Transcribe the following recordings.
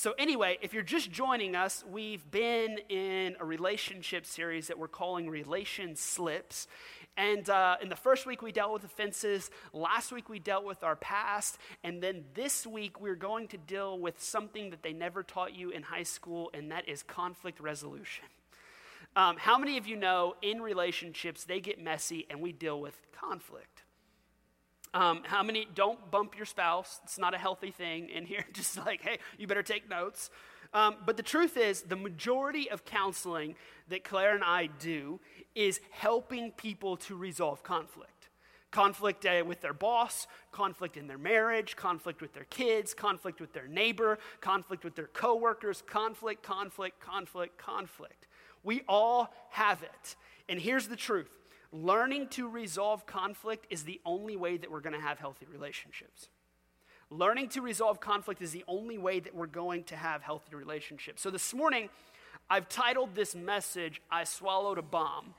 So, anyway, if you're just joining us, we've been in a relationship series that we're calling Relation Slips. And uh, in the first week, we dealt with offenses. Last week, we dealt with our past. And then this week, we're going to deal with something that they never taught you in high school, and that is conflict resolution. Um, how many of you know in relationships, they get messy and we deal with conflict? Um, how many don't bump your spouse? It's not a healthy thing in here. Just like, hey, you better take notes. Um, but the truth is, the majority of counseling that Claire and I do is helping people to resolve conflict. Conflict uh, with their boss, conflict in their marriage, conflict with their kids, conflict with their neighbor, conflict with their coworkers, conflict, conflict, conflict, conflict. We all have it. And here's the truth learning to resolve conflict is the only way that we're going to have healthy relationships. Learning to resolve conflict is the only way that we're going to have healthy relationships. So this morning, I've titled this message, I Swallowed a Bomb.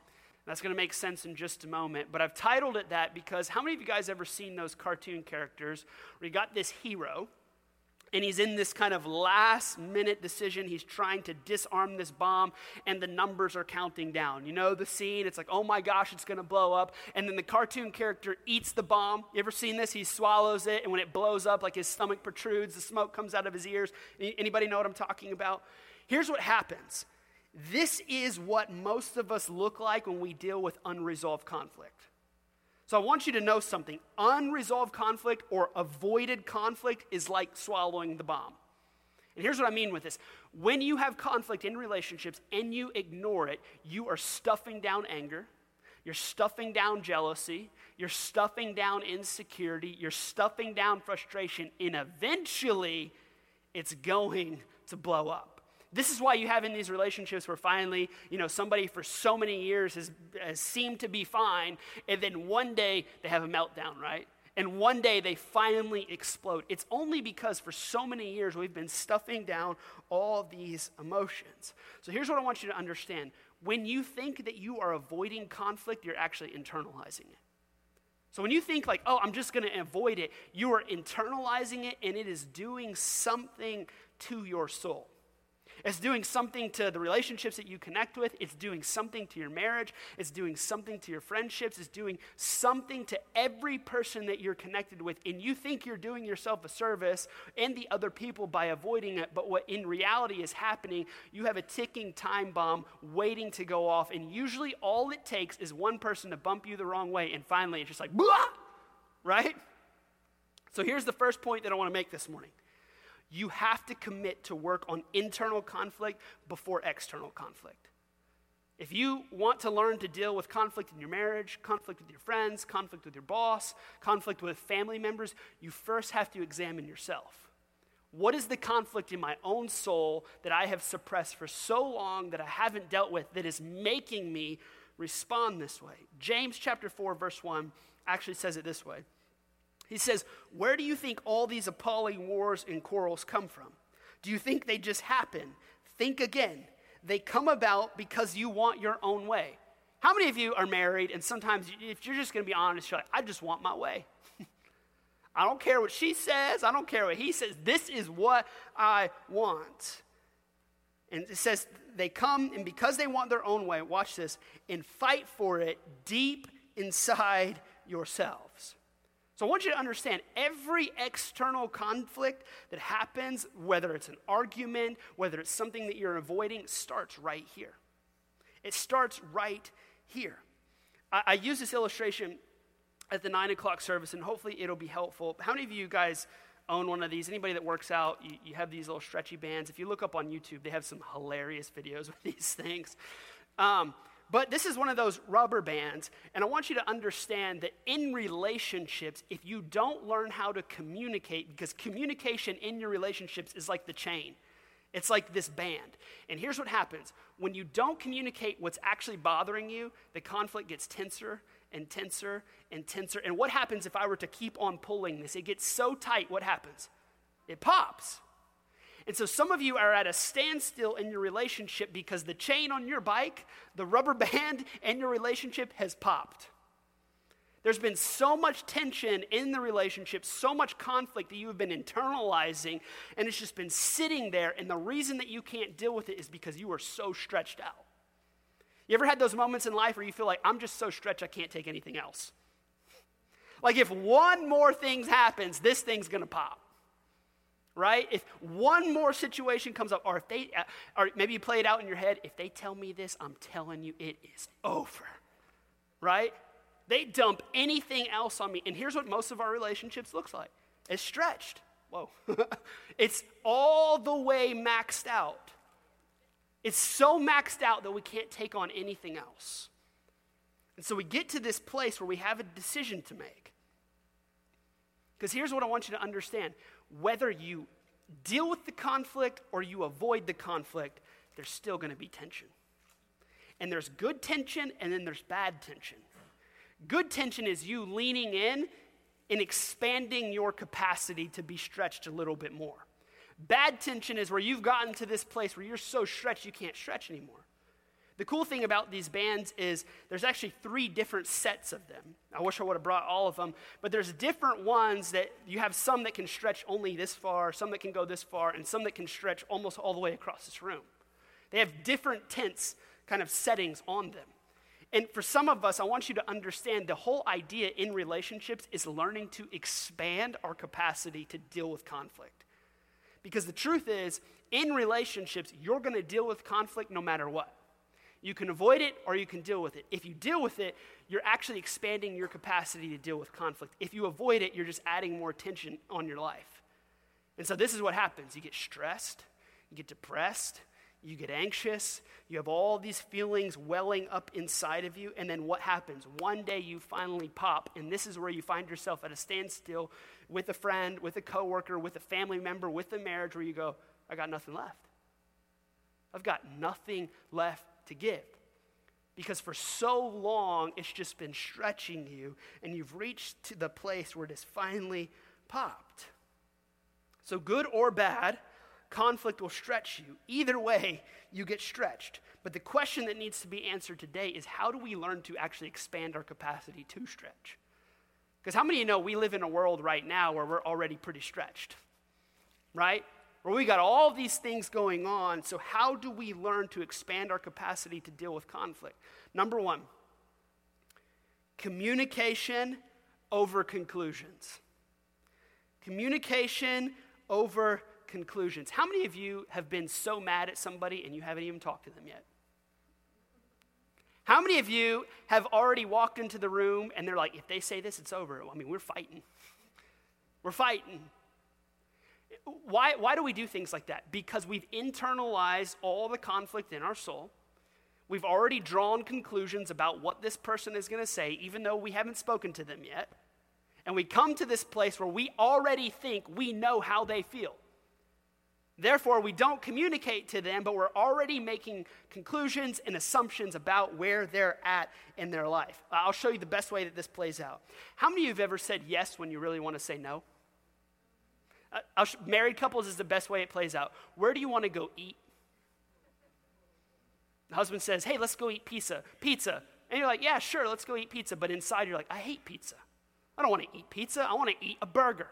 That's going to make sense in just a moment. But I've titled it that because how many of you guys ever seen those cartoon characters where you got this hero? And he's in this kind of last minute decision. He's trying to disarm this bomb, and the numbers are counting down. You know the scene? It's like, oh my gosh, it's gonna blow up. And then the cartoon character eats the bomb. You ever seen this? He swallows it, and when it blows up, like his stomach protrudes, the smoke comes out of his ears. Anybody know what I'm talking about? Here's what happens this is what most of us look like when we deal with unresolved conflict. So I want you to know something. Unresolved conflict or avoided conflict is like swallowing the bomb. And here's what I mean with this when you have conflict in relationships and you ignore it, you are stuffing down anger, you're stuffing down jealousy, you're stuffing down insecurity, you're stuffing down frustration, and eventually it's going to blow up. This is why you have in these relationships where finally, you know, somebody for so many years has, has seemed to be fine, and then one day they have a meltdown, right? And one day they finally explode. It's only because for so many years we've been stuffing down all these emotions. So here's what I want you to understand when you think that you are avoiding conflict, you're actually internalizing it. So when you think, like, oh, I'm just going to avoid it, you are internalizing it and it is doing something to your soul. It's doing something to the relationships that you connect with. It's doing something to your marriage. It's doing something to your friendships. It's doing something to every person that you're connected with. And you think you're doing yourself a service and the other people by avoiding it. But what in reality is happening, you have a ticking time bomb waiting to go off. And usually all it takes is one person to bump you the wrong way. And finally, it's just like, blah, right? So here's the first point that I want to make this morning you have to commit to work on internal conflict before external conflict. If you want to learn to deal with conflict in your marriage, conflict with your friends, conflict with your boss, conflict with family members, you first have to examine yourself. What is the conflict in my own soul that I have suppressed for so long that I haven't dealt with that is making me respond this way? James chapter 4 verse 1 actually says it this way. He says, Where do you think all these appalling wars and quarrels come from? Do you think they just happen? Think again. They come about because you want your own way. How many of you are married and sometimes, if you're just going to be honest, you're like, I just want my way? I don't care what she says. I don't care what he says. This is what I want. And it says they come, and because they want their own way, watch this, and fight for it deep inside yourselves. So I want you to understand every external conflict that happens, whether it's an argument, whether it's something that you're avoiding, starts right here. It starts right here. I, I use this illustration at the nine o'clock service, and hopefully it'll be helpful. How many of you guys own one of these? Anybody that works out, you, you have these little stretchy bands. If you look up on YouTube, they have some hilarious videos with these things. Um, but this is one of those rubber bands, and I want you to understand that in relationships, if you don't learn how to communicate, because communication in your relationships is like the chain, it's like this band. And here's what happens when you don't communicate what's actually bothering you, the conflict gets tenser and tenser and tenser. And what happens if I were to keep on pulling this? It gets so tight, what happens? It pops. And so some of you are at a standstill in your relationship because the chain on your bike, the rubber band, and your relationship has popped. There's been so much tension in the relationship, so much conflict that you have been internalizing, and it's just been sitting there. And the reason that you can't deal with it is because you are so stretched out. You ever had those moments in life where you feel like, I'm just so stretched, I can't take anything else? Like, if one more thing happens, this thing's gonna pop. Right? If one more situation comes up, or if they, uh, or maybe you play it out in your head, if they tell me this, I'm telling you it is over. Right? They dump anything else on me. And here's what most of our relationships looks like it's stretched. Whoa. it's all the way maxed out. It's so maxed out that we can't take on anything else. And so we get to this place where we have a decision to make. Because here's what I want you to understand whether you deal with the conflict or you avoid the conflict, there's still going to be tension. And there's good tension and then there's bad tension. Good tension is you leaning in and expanding your capacity to be stretched a little bit more. Bad tension is where you've gotten to this place where you're so stretched you can't stretch anymore. The cool thing about these bands is there's actually three different sets of them. I wish I would have brought all of them, but there's different ones that you have some that can stretch only this far, some that can go this far, and some that can stretch almost all the way across this room. They have different tense kind of settings on them. And for some of us, I want you to understand the whole idea in relationships is learning to expand our capacity to deal with conflict. Because the truth is, in relationships, you're going to deal with conflict no matter what. You can avoid it or you can deal with it. If you deal with it, you're actually expanding your capacity to deal with conflict. If you avoid it, you're just adding more tension on your life. And so this is what happens you get stressed, you get depressed, you get anxious, you have all these feelings welling up inside of you, and then what happens? One day you finally pop, and this is where you find yourself at a standstill with a friend, with a coworker, with a family member, with a marriage where you go, I got nothing left. I've got nothing left to give. Because for so long, it's just been stretching you, and you've reached to the place where it has finally popped. So, good or bad, conflict will stretch you. Either way, you get stretched. But the question that needs to be answered today is how do we learn to actually expand our capacity to stretch? Because how many of you know we live in a world right now where we're already pretty stretched? Right? Where we got all these things going on. So, how do we learn to expand our capacity to deal with conflict? Number one, communication over conclusions. Communication over conclusions. How many of you have been so mad at somebody and you haven't even talked to them yet? How many of you have already walked into the room and they're like, if they say this, it's over? I mean, we're fighting. We're fighting. Why, why do we do things like that? Because we've internalized all the conflict in our soul. We've already drawn conclusions about what this person is going to say, even though we haven't spoken to them yet. And we come to this place where we already think we know how they feel. Therefore, we don't communicate to them, but we're already making conclusions and assumptions about where they're at in their life. I'll show you the best way that this plays out. How many of you have ever said yes when you really want to say no? Uh, sh- married couples is the best way it plays out. Where do you want to go eat? The husband says, Hey, let's go eat pizza. Pizza. And you're like, Yeah, sure, let's go eat pizza. But inside, you're like, I hate pizza. I don't want to eat pizza. I want to eat a burger.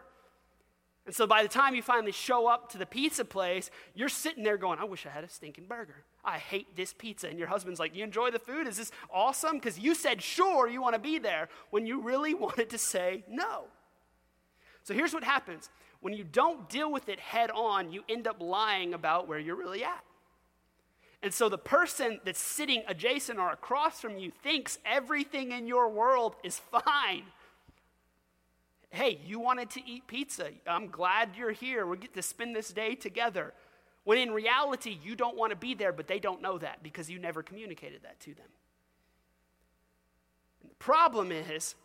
And so by the time you finally show up to the pizza place, you're sitting there going, I wish I had a stinking burger. I hate this pizza. And your husband's like, You enjoy the food? Is this awesome? Because you said, Sure, you want to be there when you really wanted to say no. So here's what happens when you don't deal with it head on, you end up lying about where you're really at. And so the person that's sitting adjacent or across from you thinks everything in your world is fine hey, you wanted to eat pizza. I'm glad you're here. We get to spend this day together. When in reality, you don't want to be there, but they don't know that because you never communicated that to them. And the problem is,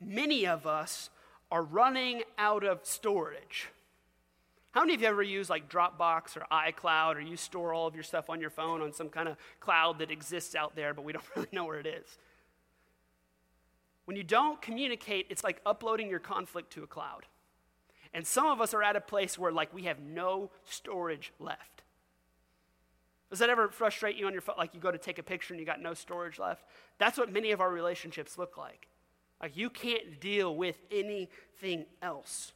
many of us are running out of storage. How many of you ever use like Dropbox or iCloud or you store all of your stuff on your phone on some kind of cloud that exists out there, but we don't really know where it is? When you don't communicate, it's like uploading your conflict to a cloud. And some of us are at a place where, like, we have no storage left. Does that ever frustrate you on your phone? Like, you go to take a picture and you got no storage left? That's what many of our relationships look like. Like you can't deal with anything else.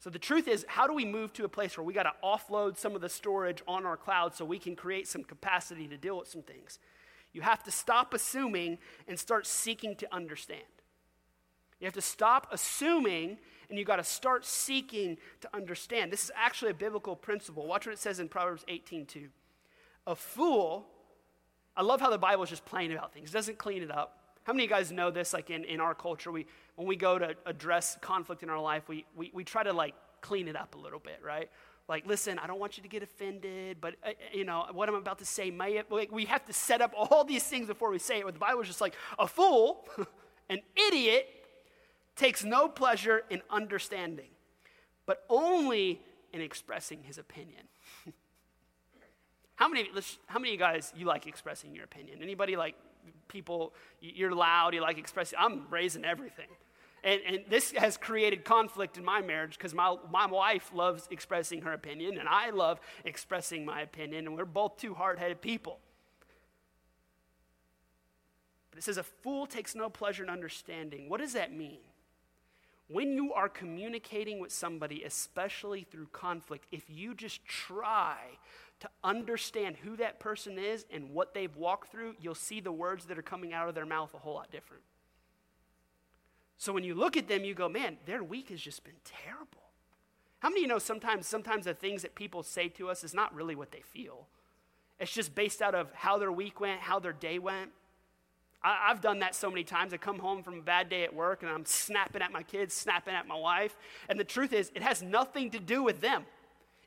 So the truth is, how do we move to a place where we got to offload some of the storage on our cloud so we can create some capacity to deal with some things? You have to stop assuming and start seeking to understand. You have to stop assuming and you got to start seeking to understand. This is actually a biblical principle. Watch what it says in Proverbs 18:2. A fool, I love how the Bible is just plain about things. It doesn't clean it up. How many of you guys know this? Like in, in our culture, we when we go to address conflict in our life, we, we, we try to like clean it up a little bit, right? Like, listen, I don't want you to get offended, but uh, you know what I'm about to say may like, we have to set up all these things before we say it. But the Bible is just like a fool, an idiot, takes no pleasure in understanding, but only in expressing his opinion. how many? How many of you guys you like expressing your opinion? Anybody like people? You're loud. You like expressing. I'm raising everything. And, and, this has created conflict in my marriage because my, my wife loves expressing her opinion, and I love expressing my opinion, and we're both two hard headed people. But it says, A fool takes no pleasure in understanding. What does that mean? When you are communicating with somebody, especially through conflict, if you just try to understand who that person is and what they've walked through, you'll see the words that are coming out of their mouth a whole lot different. So when you look at them, you go, man, their week has just been terrible. How many of you know sometimes, sometimes the things that people say to us is not really what they feel? It's just based out of how their week went, how their day went. I, have done that so many times. I come home from a bad day at work and I'm snapping at my kids, snapping at my wife. And the truth is, it has nothing to do with them.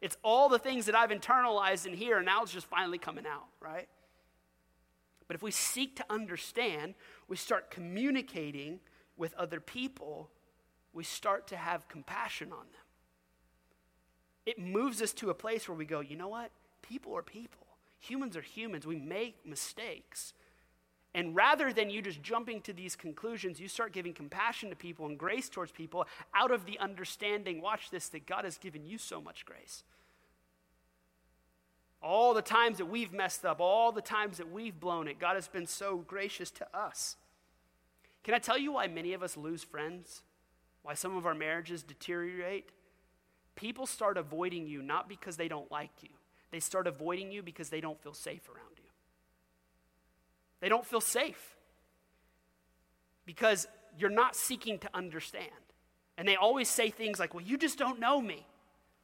It's all the things that I've internalized in here, and now it's just finally coming out, right? But if we seek to understand, we start communicating with other people, we start to have compassion on them. It moves us to a place where we go, you know what? People are people. Humans are humans. We make mistakes. And rather than you just jumping to these conclusions, you start giving compassion to people and grace towards people out of the understanding, watch this, that God has given you so much grace. All the times that we've messed up, all the times that we've blown it, God has been so gracious to us. Can I tell you why many of us lose friends? Why some of our marriages deteriorate? People start avoiding you not because they don't like you, they start avoiding you because they don't feel safe around you. They don't feel safe because you're not seeking to understand. And they always say things like, Well, you just don't know me,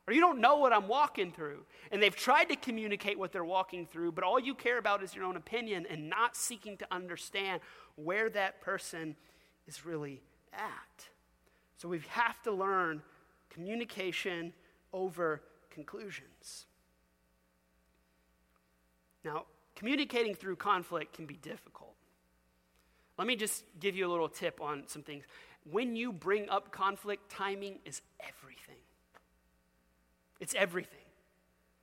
or you don't know what I'm walking through. And they've tried to communicate what they're walking through, but all you care about is your own opinion and not seeking to understand where that person is really at. So we have to learn communication over conclusions. Now, communicating through conflict can be difficult. Let me just give you a little tip on some things. When you bring up conflict, timing is everything. It's everything.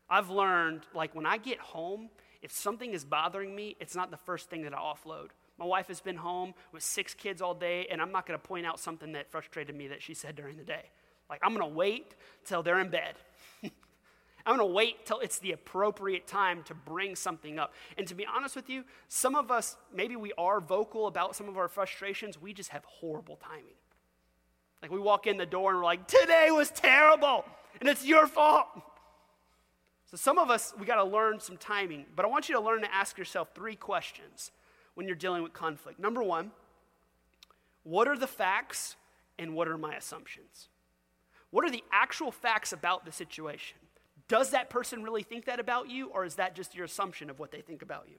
I've learned, like, when I get home, if something is bothering me, it's not the first thing that I offload. My wife has been home with six kids all day, and I'm not going to point out something that frustrated me that she said during the day. Like, I'm going to wait till they're in bed. I'm going to wait till it's the appropriate time to bring something up. And to be honest with you, some of us, maybe we are vocal about some of our frustrations, we just have horrible timing. Like we walk in the door and we're like, today was terrible, and it's your fault. So some of us, we got to learn some timing. But I want you to learn to ask yourself three questions when you're dealing with conflict. Number one, what are the facts and what are my assumptions? What are the actual facts about the situation? Does that person really think that about you, or is that just your assumption of what they think about you?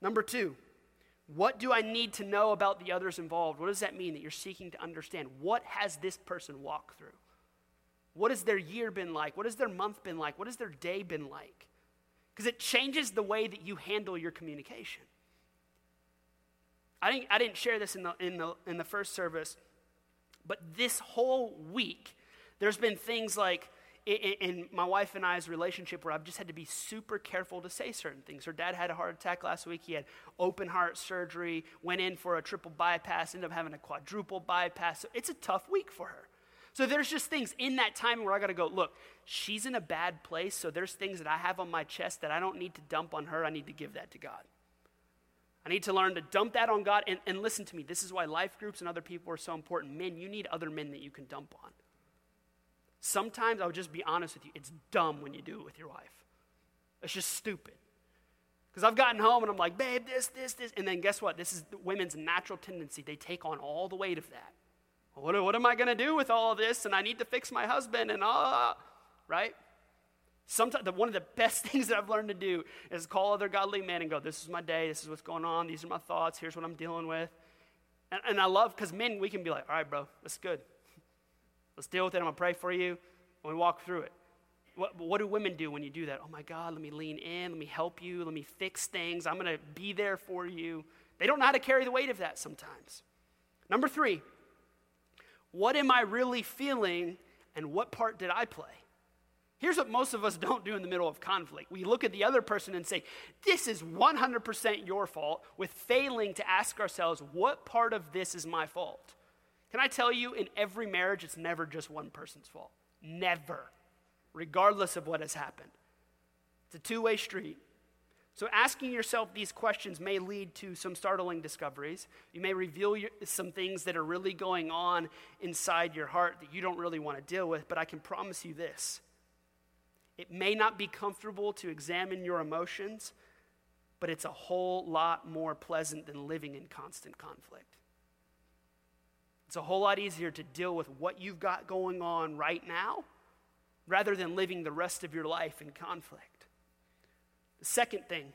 Number two, what do I need to know about the others involved? What does that mean that you're seeking to understand? What has this person walked through? What has their year been like? What has their month been like? What has their day been like? Because it changes the way that you handle your communication. I didn't, I didn't share this in the, in, the, in the first service, but this whole week, there's been things like in, my wife and I's relationship where I've just had to be super careful to say certain things. Her dad had a heart attack last week. He had open heart surgery, went in for a triple bypass, ended up having a quadruple bypass. So it's a tough week for her. So there's just things in that time where I got to go, look, she's in a bad place. So there's things that I have on my chest that I don't need to dump on her. I need to give that to God. I need to learn to dump that on God. And, and listen to me, this is why life groups and other people are so important. Men, you need other men that you can dump on. Sometimes I'll just be honest with you, it's dumb when you do it with your wife. It's just stupid. Because I've gotten home and I'm like, babe, this, this, this. And then guess what? This is women's natural tendency. They take on all the weight of that. What, what am I going to do with all this? And I need to fix my husband and ah, right? Sometimes one of the best things that I've learned to do is call other godly men and go, This is my day. This is what's going on. These are my thoughts. Here's what I'm dealing with. And, and I love because men, we can be like, All right, bro, that's good. Let's deal with it. I'm going to pray for you. And we walk through it. What, what do women do when you do that? Oh my God, let me lean in. Let me help you. Let me fix things. I'm going to be there for you. They don't know how to carry the weight of that sometimes. Number three, what am I really feeling and what part did I play? Here's what most of us don't do in the middle of conflict. We look at the other person and say, This is 100% your fault, with failing to ask ourselves, What part of this is my fault? Can I tell you, in every marriage, it's never just one person's fault. Never, regardless of what has happened. It's a two way street. So, asking yourself these questions may lead to some startling discoveries. You may reveal your, some things that are really going on inside your heart that you don't really want to deal with, but I can promise you this it may not be comfortable to examine your emotions, but it's a whole lot more pleasant than living in constant conflict. It's a whole lot easier to deal with what you've got going on right now rather than living the rest of your life in conflict. The second thing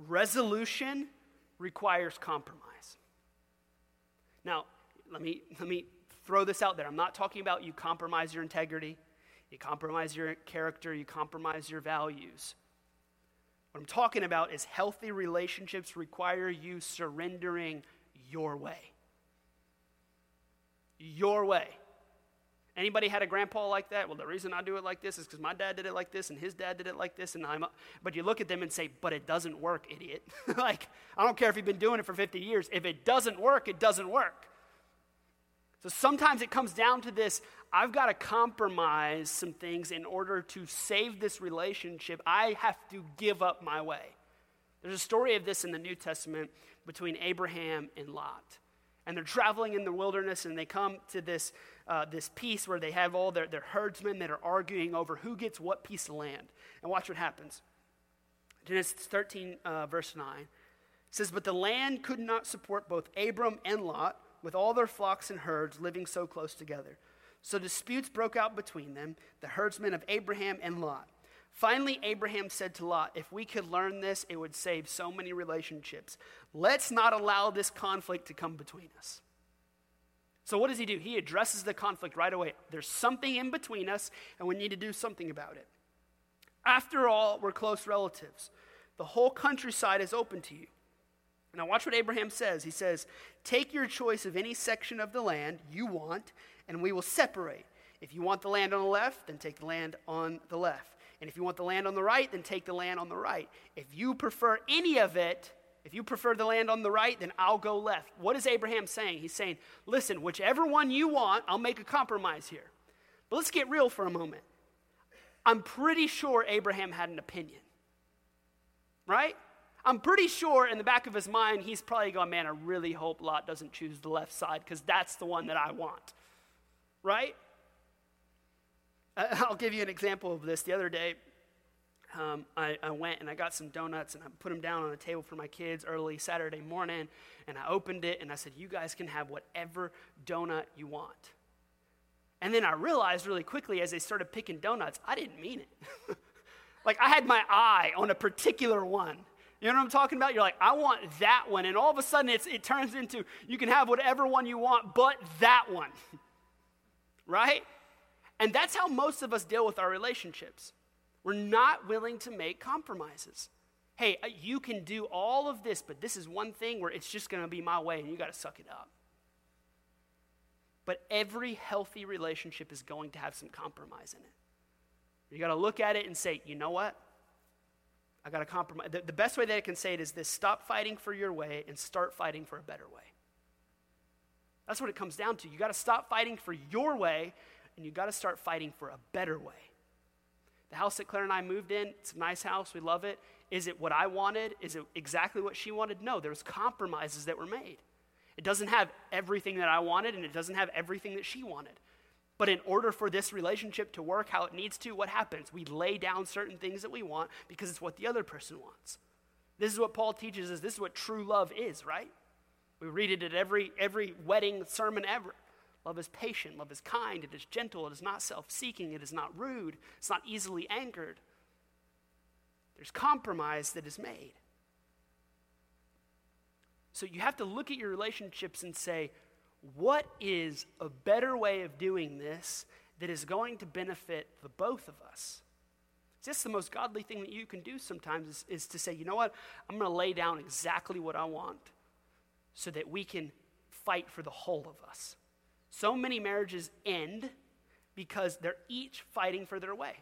resolution requires compromise. Now, let me, let me throw this out there. I'm not talking about you compromise your integrity, you compromise your character, you compromise your values. What I'm talking about is healthy relationships require you surrendering your way. Your way. Anybody had a grandpa like that? Well, the reason I do it like this is because my dad did it like this and his dad did it like this. And I'm, but you look at them and say, but it doesn't work, idiot. like, I don't care if you've been doing it for 50 years. If it doesn't work, it doesn't work. So sometimes it comes down to this I've got to compromise some things in order to save this relationship. I have to give up my way. There's a story of this in the New Testament between Abraham and Lot and they're traveling in the wilderness and they come to this, uh, this piece where they have all their, their herdsmen that are arguing over who gets what piece of land. And watch what happens. Genesis 13, uh, verse 9 says, But the land could not support both Abram and Lot with all their flocks and herds living so close together. So disputes broke out between them, the herdsmen of Abraham and Lot. Finally, Abraham said to Lot, If we could learn this, it would save so many relationships. Let's not allow this conflict to come between us. So, what does he do? He addresses the conflict right away. There's something in between us, and we need to do something about it. After all, we're close relatives. The whole countryside is open to you. Now, watch what Abraham says. He says, Take your choice of any section of the land you want, and we will separate. If you want the land on the left, then take the land on the left. And if you want the land on the right, then take the land on the right. If you prefer any of it, if you prefer the land on the right, then I'll go left. What is Abraham saying? He's saying, listen, whichever one you want, I'll make a compromise here. But let's get real for a moment. I'm pretty sure Abraham had an opinion, right? I'm pretty sure in the back of his mind, he's probably going, man, I really hope Lot doesn't choose the left side because that's the one that I want, right? I'll give you an example of this. The other day, um, I, I, went and I got some donuts and I put them down on a table for my kids early Saturday morning. And I opened it and I said, You guys can have whatever donut you want. And then I realized really quickly as they started picking donuts, I didn't mean it. like I had my eye on a particular one. You know what I'm talking about? You're like, I want that one. And all of a sudden it turns into you can have whatever one you want, but that one. right? And that's how most of us deal with our relationships. We're not willing to make compromises. Hey, uh, you can do all of this, but this is one thing where it's just going to be my way and you got to suck it up. But every healthy relationship is going to have some compromise in it. You got to look at it and say, you know what? I got to compromise. The, the best way that I can say it is this stop fighting for your way and start fighting for a better way. That's what it comes down to. You got to stop fighting for your way and you got to start fighting for a better way. The house that Claire and I moved in, it's a nice house, we love it. Is it what I wanted? Is it exactly what she wanted? No, there's compromises that were made. It doesn't have everything that I wanted, and it doesn't have everything that she wanted. But in order for this relationship to work how it needs to, what happens? We lay down certain things that we want because it's what the other person wants. This is what Paul teaches us. This is what true love is, right? We read it at every, every wedding sermon ever. Love is patient, love is kind, it is gentle, it is not self seeking, it is not rude, it's not easily angered. There's compromise that is made. So you have to look at your relationships and say, what is a better way of doing this that is going to benefit the both of us? Just the most godly thing that you can do sometimes is, is to say, you know what? I'm going to lay down exactly what I want so that we can fight for the whole of us. So many marriages end because they're each fighting for their way.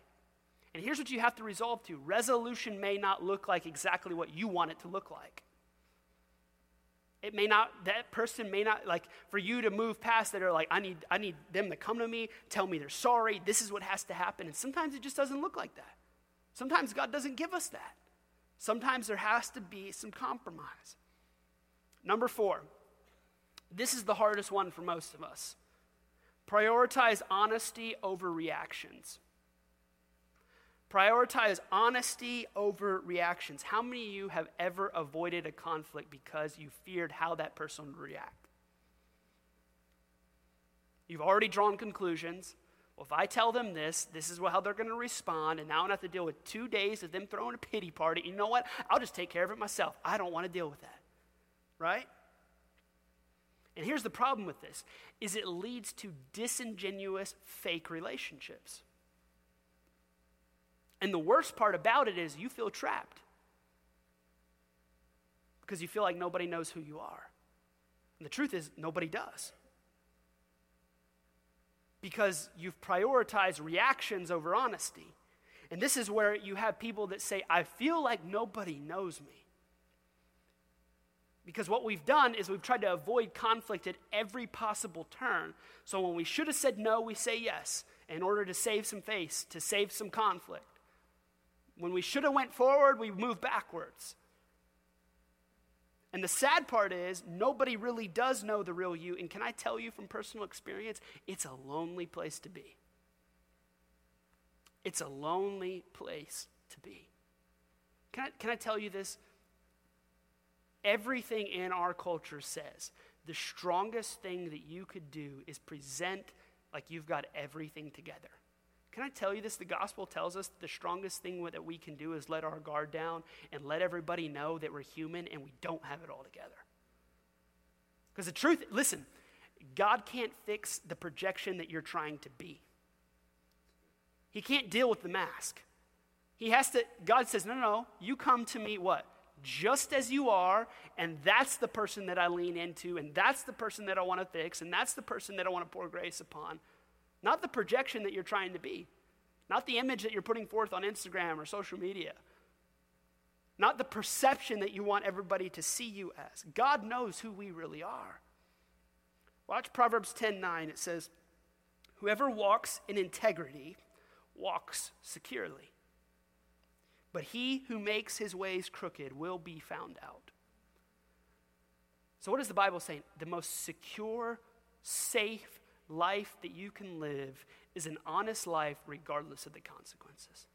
And here's what you have to resolve to resolution may not look like exactly what you want it to look like. It may not, that person may not, like, for you to move past that are like, I need, I need them to come to me, tell me they're sorry, this is what has to happen. And sometimes it just doesn't look like that. Sometimes God doesn't give us that. Sometimes there has to be some compromise. Number four, this is the hardest one for most of us. Prioritize honesty over reactions. Prioritize honesty over reactions. How many of you have ever avoided a conflict because you feared how that person would react? You've already drawn conclusions. Well, if I tell them this, this is how they're going to respond, and now I have to deal with two days of them throwing a pity party. You know what? I'll just take care of it myself. I don't want to deal with that. Right? And here's the problem with this is it leads to disingenuous fake relationships. And the worst part about it is you feel trapped because you feel like nobody knows who you are. And the truth is, nobody does. Because you've prioritized reactions over honesty. And this is where you have people that say, I feel like nobody knows me. Because what we've done is we've tried to avoid conflict at every possible turn. So when we should have said no, we say yes in order to save some face, to save some conflict. When we should have went forward, we move backwards. And the sad part is, nobody really does know the real you. And can I tell you from personal experience, it's a lonely place to be. It's a lonely place to be. Can I, can I tell you this? Everything in our culture says the strongest thing that you could do is present like you've got everything together. Can I tell you this? The gospel tells us the strongest thing that we can do is let our guard down and let everybody know that we're human and we don't have it all together. Because the truth, listen, God can't fix the projection that you're trying to be. He can't deal with the mask. He has to, God says, no, no, no, you come to me what? Just as you are, and that's the person that I lean into, and that's the person that I want to fix, and that's the person that I want to pour grace upon. Not the projection that you're trying to be, not the image that you're putting forth on Instagram or social media, not the perception that you want everybody to see you as. God knows who we really are. Watch Proverbs 10:9. It says, "Whoever walks in integrity walks securely, but he who makes his ways crooked will be found out." So what is the Bible saying? The most secure, safe, life that you can live is an honest life regardless of the consequences.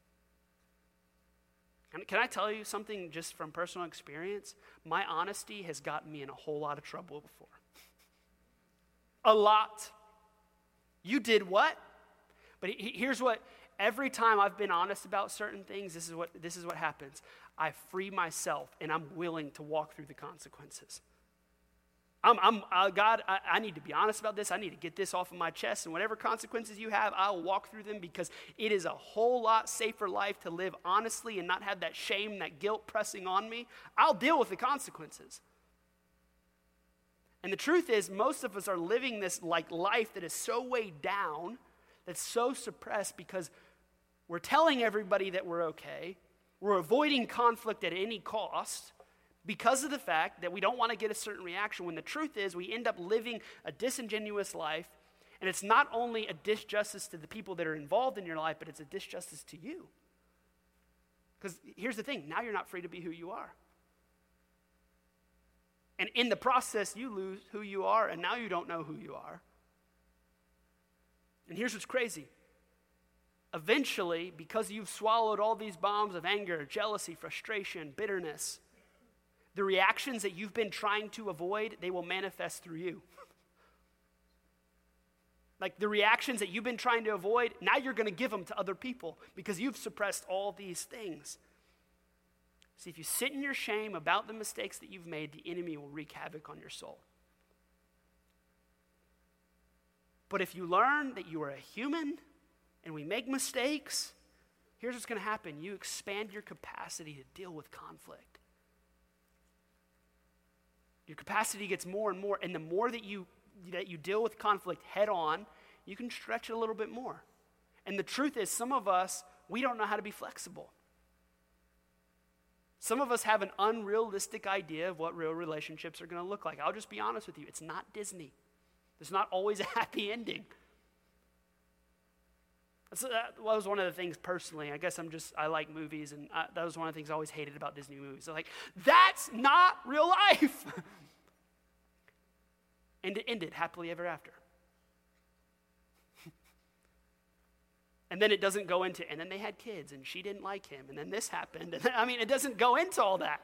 And can I tell you something just from personal experience? My honesty has gotten me in a whole lot of trouble before. a lot. You did what? But here's what every time I've been honest about certain things, this is what this is what happens. I free myself and I'm willing to walk through the consequences. I'm, I'm uh, God, I, I need to be honest about this. I need to get this off of my chest. And whatever consequences you have, I'll walk through them because it is a whole lot safer life to live honestly and not have that shame, that guilt pressing on me. I'll deal with the consequences. And the truth is, most of us are living this like life that is so weighed down, that's so suppressed because we're telling everybody that we're okay. We're avoiding conflict at any cost because of the fact that we don't want to get a certain reaction when the truth is we end up living a disingenuous life and it's not only a disjustice to the people that are involved in your life but it's a disjustice to you Because here's the thing now you're not free to be who you are. And in the process, you lose who you are, and now you don't know who you are. And here's what's crazy. Eventually, because you've swallowed all these bombs of anger, jealousy, frustration, bitterness, the reactions that you've been trying to avoid, they will manifest through you. Like the reactions that you've been trying to avoid, now you're going to give them to other people because you've suppressed all these things. See, if you sit in your shame about the mistakes that you've made, the enemy will wreak havoc on your soul. But if you learn that you are a human and we make mistakes, here's what's going to happen you expand your capacity to deal with conflict. Your capacity gets more and more, and the more that you that you deal with conflict head on, you can stretch it a little bit more. And the truth is, some of us, we don't know how to be flexible. Some of us have an unrealistic idea of what real relationships are going to look like. I'll just be honest with you it's not Disney, there's not always a happy ending. So uh, that was one of the things personally. I guess I'm just, I like movies, and I, that was one of the things I always hated about Disney movies. Like, that's not real life. and it ended happily ever after. and then it doesn't go into, and then they had kids, and she didn't like him, and then this happened. And then, I mean, it doesn't go into all that.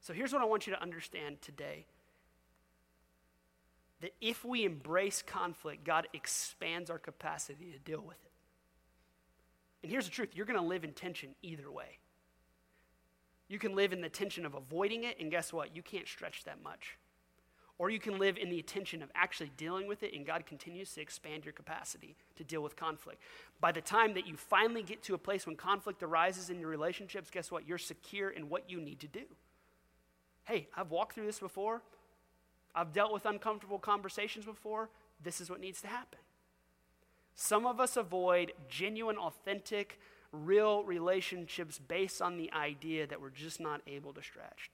So here's what I want you to understand today that if we embrace conflict, God expands our capacity to deal with it. And here's the truth you're going to live in tension either way. You can live in the tension of avoiding it, and guess what? You can't stretch that much. Or you can live in the tension of actually dealing with it, and God continues to expand your capacity to deal with conflict. By the time that you finally get to a place when conflict arises in your relationships, guess what? You're secure in what you need to do. Hey, I've walked through this before. I've dealt with uncomfortable conversations before. This is what needs to happen. Some of us avoid genuine, authentic, real relationships based on the idea that we're just not able to stretch.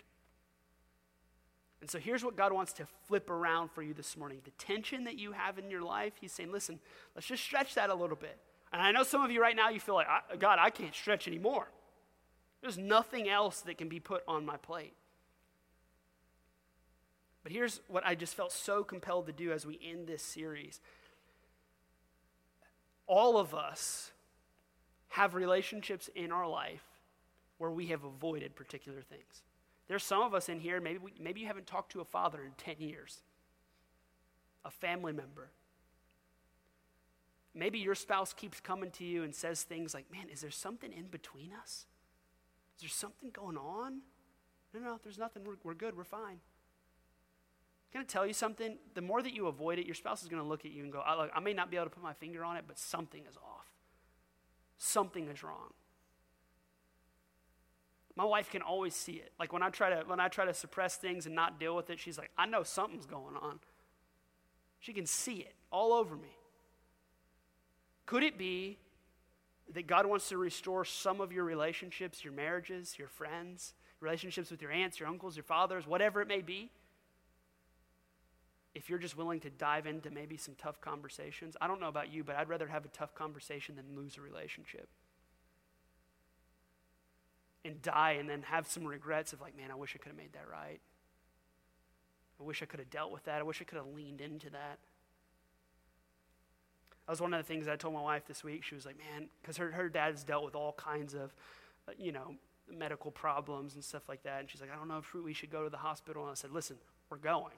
And so here's what God wants to flip around for you this morning. The tension that you have in your life, He's saying, listen, let's just stretch that a little bit. And I know some of you right now, you feel like, God, I can't stretch anymore. There's nothing else that can be put on my plate. But here's what I just felt so compelled to do as we end this series. All of us have relationships in our life where we have avoided particular things. There's some of us in here, maybe, we, maybe you haven't talked to a father in 10 years, a family member. Maybe your spouse keeps coming to you and says things like, Man, is there something in between us? Is there something going on? No, no, there's nothing. We're, we're good. We're fine. Can I tell you something? The more that you avoid it, your spouse is going to look at you and go, I, I may not be able to put my finger on it, but something is off. Something is wrong. My wife can always see it. Like when I try to when I try to suppress things and not deal with it, she's like, "I know something's going on." She can see it all over me. Could it be that God wants to restore some of your relationships, your marriages, your friends, relationships with your aunts, your uncles, your fathers, whatever it may be? If you're just willing to dive into maybe some tough conversations, I don't know about you, but I'd rather have a tough conversation than lose a relationship and die and then have some regrets of like, man, I wish I could have made that right. I wish I could have dealt with that. I wish I could have leaned into that. That was one of the things I told my wife this week. She was like, man, because her, her dad's dealt with all kinds of, uh, you know, medical problems and stuff like that. And she's like, I don't know if we should go to the hospital. And I said, listen, we're going.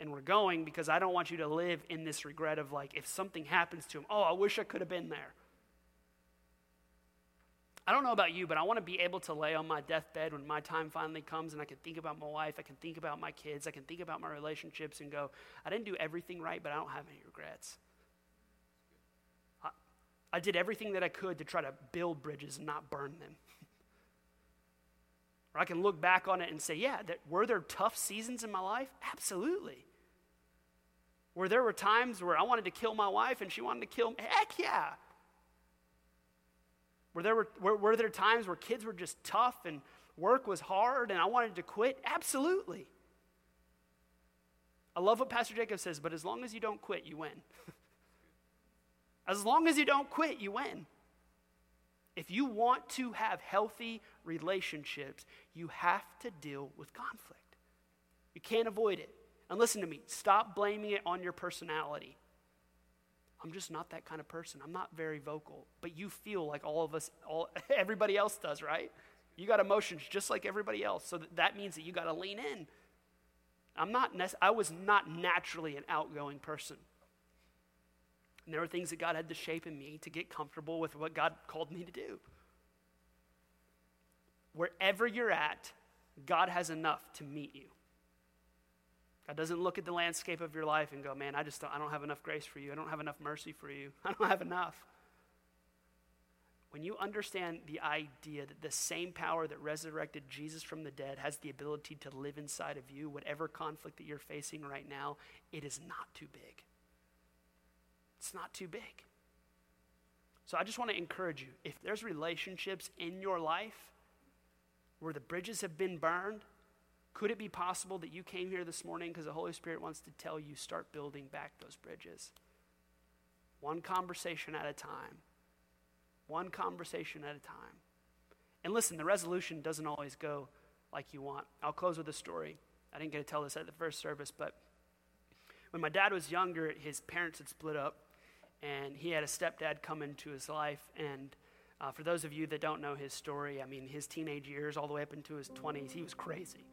And we're going because I don't want you to live in this regret of like, if something happens to him, oh, I wish I could have been there. I don't know about you, but I want to be able to lay on my deathbed when my time finally comes and I can think about my wife, I can think about my kids, I can think about my relationships and go, I didn't do everything right, but I don't have any regrets. I, did everything that I could to try to build bridges and not burn them. or I can look back on it and say, yeah, that, were there tough seasons in my life? Absolutely. Where there were times where I wanted to kill my wife and she wanted to kill me? Heck yeah. Were there, were, were, there times where kids were just tough and work was hard and I wanted to quit? Absolutely. I love what Pastor Jacob says, but as long as you don't quit, you win. As long as you don't quit, you win. If you want to have healthy relationships, you have to deal with conflict. You can't avoid it. And listen to me, stop blaming it on your personality. I'm just not that kind of person. I'm not very vocal, but you feel like all of us, all, everybody else does, right? You got emotions just like everybody else. So that means that you got to lean in. I'm not, I was not naturally an outgoing person. And there were things that God had to shape in me to get comfortable with what God called me to do. Wherever you're at, God has enough to meet you. God doesn't look at the landscape of your life and go, man, I just don't, I don't have enough grace for you. I don't have enough mercy for you. I don't have enough. When you understand the idea that the same power that resurrected Jesus from the dead has the ability to live inside of you, whatever conflict that you're facing right now, it is not too big. It's not too big. So I just want to encourage you if there's relationships in your life where the bridges have been burned, could it be possible that you came here this morning because the Holy Spirit wants to tell you start building back those bridges? One conversation at a time. One conversation at a time. And listen, the resolution doesn't always go like you want. I'll close with a story. I didn't get to tell this at the first service, but when my dad was younger, his parents had split up, and he had a stepdad come into his life. And uh, for those of you that don't know his story, I mean, his teenage years all the way up into his 20s, he was crazy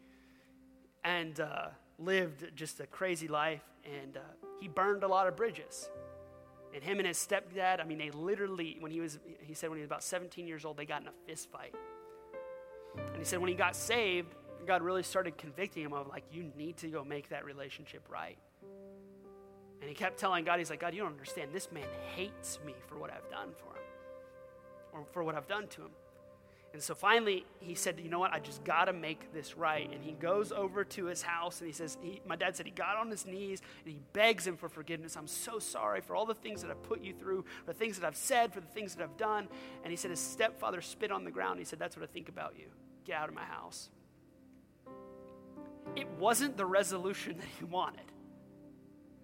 and uh, lived just a crazy life. And uh, he burned a lot of bridges. And him and his stepdad, I mean, they literally, when he was, he said when he was about 17 years old, they got in a fist fight. And he said when he got saved, God really started convicting him of like, you need to go make that relationship right. And he kept telling God, he's like, God, you don't understand. This man hates me for what I've done for him or for what I've done to him. And so finally, he said, You know what? I just got to make this right. And he goes over to his house and he says, he, My dad said he got on his knees and he begs him for forgiveness. I'm so sorry for all the things that I've put you through, for the things that I've said, for the things that I've done. And he said, His stepfather spit on the ground. He said, That's what I think about you. Get out of my house. It wasn't the resolution that he wanted.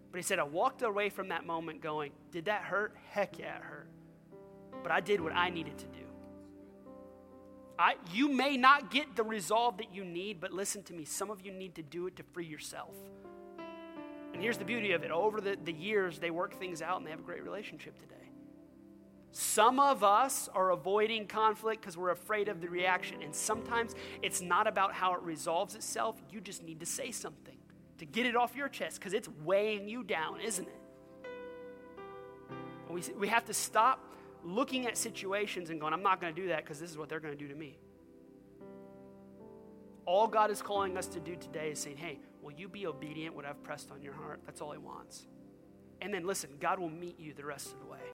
But he said, I walked away from that moment going, Did that hurt? Heck yeah, it hurt. But I did what I needed to do. I, you may not get the resolve that you need, but listen to me. Some of you need to do it to free yourself. And here's the beauty of it over the, the years, they work things out and they have a great relationship today. Some of us are avoiding conflict because we're afraid of the reaction. And sometimes it's not about how it resolves itself. You just need to say something to get it off your chest because it's weighing you down, isn't it? We, we have to stop looking at situations and going, I'm not going to do that because this is what they're going to do to me. All God is calling us to do today is saying, hey, will you be obedient what I've pressed on your heart? That's all He wants. And then listen, God will meet you the rest of the way.